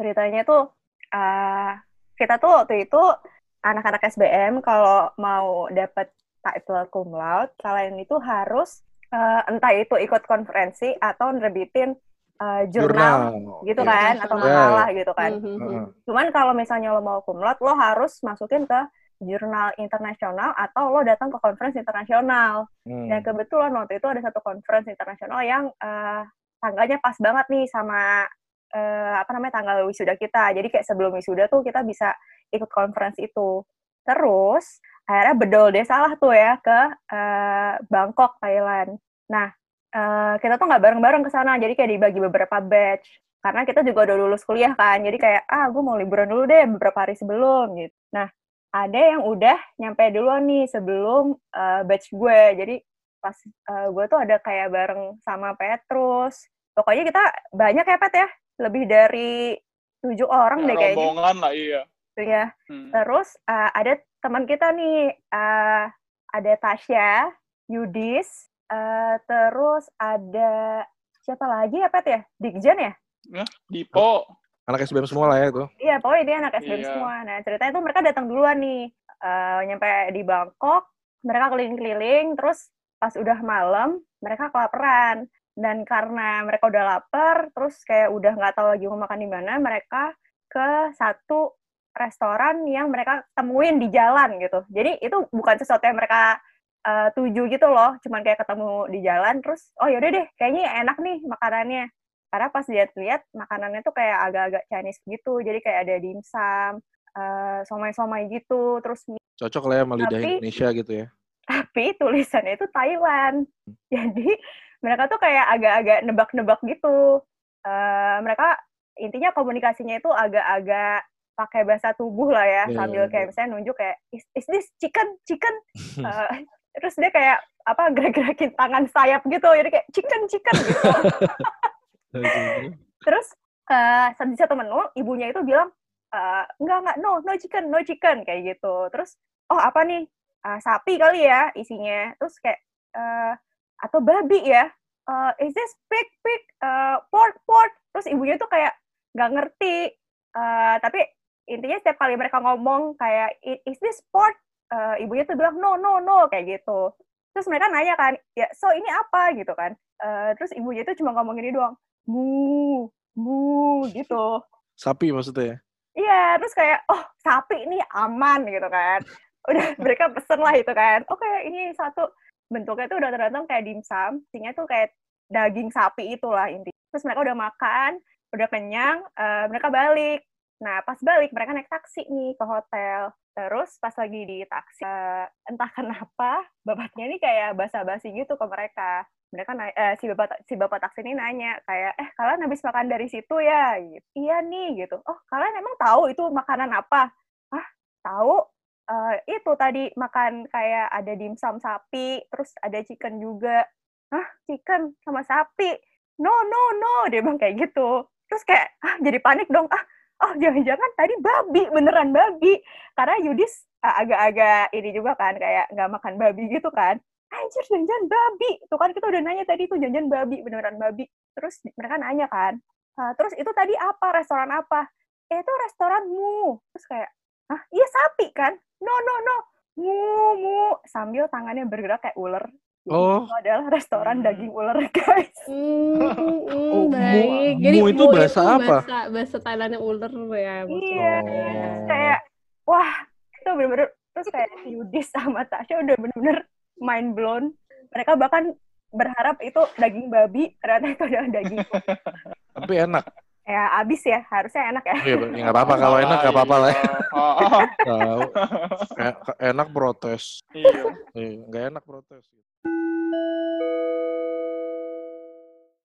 ceritanya tuh uh, kita tuh waktu itu anak-anak SBM kalau mau dapat title cum laude, kalian itu harus uh, entah itu ikut konferensi atau nerbitin uh, jurnal, jurnal gitu yeah. kan atau makalah yeah. gitu kan. Mm -hmm. Cuman kalau misalnya lo mau cum laude, lo harus masukin ke jurnal internasional atau lo datang ke conference internasional. Hmm. Dan kebetulan waktu itu ada satu conference internasional yang uh, tanggalnya pas banget nih sama uh, apa namanya tanggal wisuda kita. Jadi kayak sebelum wisuda tuh kita bisa ikut conference itu. Terus akhirnya bedol deh salah tuh ya ke uh, Bangkok, Thailand. Nah, uh, kita tuh nggak bareng-bareng ke sana, jadi kayak dibagi beberapa batch. Karena kita juga udah lulus kuliah kan, jadi kayak, ah gue mau liburan dulu deh beberapa hari sebelum gitu. Nah, ada yang udah nyampe duluan nih sebelum uh, batch gue. Jadi pas uh, gue tuh ada kayak bareng sama Petrus. Pokoknya kita banyak ya, Pet ya? Lebih dari tujuh orang ya, deh kayaknya. Rombongan lah, iya. Iya. Hmm. Terus uh, ada teman kita nih, uh, ada Tasya, Yudis, Uh, terus ada siapa lagi ya Pet ya? Dikjen ya? Ya, Dipo. Anak SBM semua lah ya itu. Iya, pokoknya dia anak SBM iya. semua. Nah, ceritanya tuh mereka datang duluan nih. Uh, nyampe di Bangkok, mereka keliling-keliling, terus pas udah malam, mereka kelaparan. Dan karena mereka udah lapar, terus kayak udah nggak tahu lagi mau makan di mana, mereka ke satu restoran yang mereka temuin di jalan gitu. Jadi itu bukan sesuatu yang mereka uh, tuju gitu loh, cuman kayak ketemu di jalan terus oh yaudah deh kayaknya enak nih makanannya. Karena pas lihat-lihat makanannya tuh kayak agak-agak Chinese gitu, jadi kayak ada dimsum, uh, somai-somai gitu, terus cocok lah ya sama lidah Indonesia gitu ya. Tapi tulisannya itu Thailand, hmm. jadi mereka tuh kayak agak-agak nebak-nebak gitu. Uh, mereka intinya komunikasinya itu agak-agak pakai bahasa tubuh lah ya yeah, sambil yeah, kayak yeah. misalnya nunjuk kayak is, is this chicken? Chicken? Uh, terus dia kayak apa gerak-gerakin tangan sayap gitu jadi kayak chicken chicken gitu. Terus uh, di satu menu ibunya itu bilang uh, enggak enggak no no chicken no chicken kayak gitu. Terus oh apa nih? Uh, sapi kali ya isinya. Terus kayak uh, atau babi ya. Uh, is this pig pig uh, pork pork? Terus ibunya tuh kayak nggak ngerti. Uh, tapi intinya setiap kali mereka ngomong kayak is this pork? Uh, ibunya tuh bilang no no no kayak gitu. Terus mereka nanya kan ya so ini apa? gitu kan. Uh, terus ibunya itu cuma ngomong ini doang mu mu gitu. Sapi maksudnya ya? Iya terus kayak oh sapi ini aman gitu kan. Udah mereka pesen lah itu kan. Oke okay, ini satu bentuknya tuh udah tergantung kayak dimsum isinya tuh kayak daging sapi itulah inti terus mereka udah makan udah kenyang uh, mereka balik nah pas balik mereka naik taksi nih ke hotel Terus pas lagi di taksi, uh, entah kenapa bapaknya ini kayak basa-basi gitu ke mereka. Mereka na- uh, si bapak si bapak taksi ini nanya kayak, eh kalian habis makan dari situ ya? Gitu. Iya nih gitu. Oh kalian emang tahu itu makanan apa? Ah tahu. Uh, itu tadi makan kayak ada dimsum sapi, terus ada chicken juga. Hah chicken sama sapi? No no no dia bilang kayak gitu. Terus kayak ah jadi panik dong. Ah oh jangan-jangan tadi babi beneran babi karena Yudis agak-agak ini juga kan kayak nggak makan babi gitu kan anjir jangan babi tuh kan kita udah nanya tadi tuh jangan babi beneran babi terus mereka nanya kan uh, terus itu tadi apa restoran apa eh, itu restoranmu terus kayak ah iya sapi kan no no no mu mu sambil tangannya bergerak kayak ular Oh. Itu adalah restoran daging ular, guys. Mm, mm, oh, baik. Mu, Jadi mu itu bahasa itu apa? Bahasa, bahasa Thailandnya ular ya. Iya. Oh. Kayak, wah, itu bener-bener, terus kayak Yudis sama Tasya udah bener-bener mind blown. Mereka bahkan berharap itu daging babi, ternyata itu adalah daging Tapi enak. Ya, abis ya. Harusnya enak ya. Iya, ya, nggak apa-apa. Kalau enak nggak apa-apa lah ya. Tahu. enak protes. Iya. Nggak enak protes.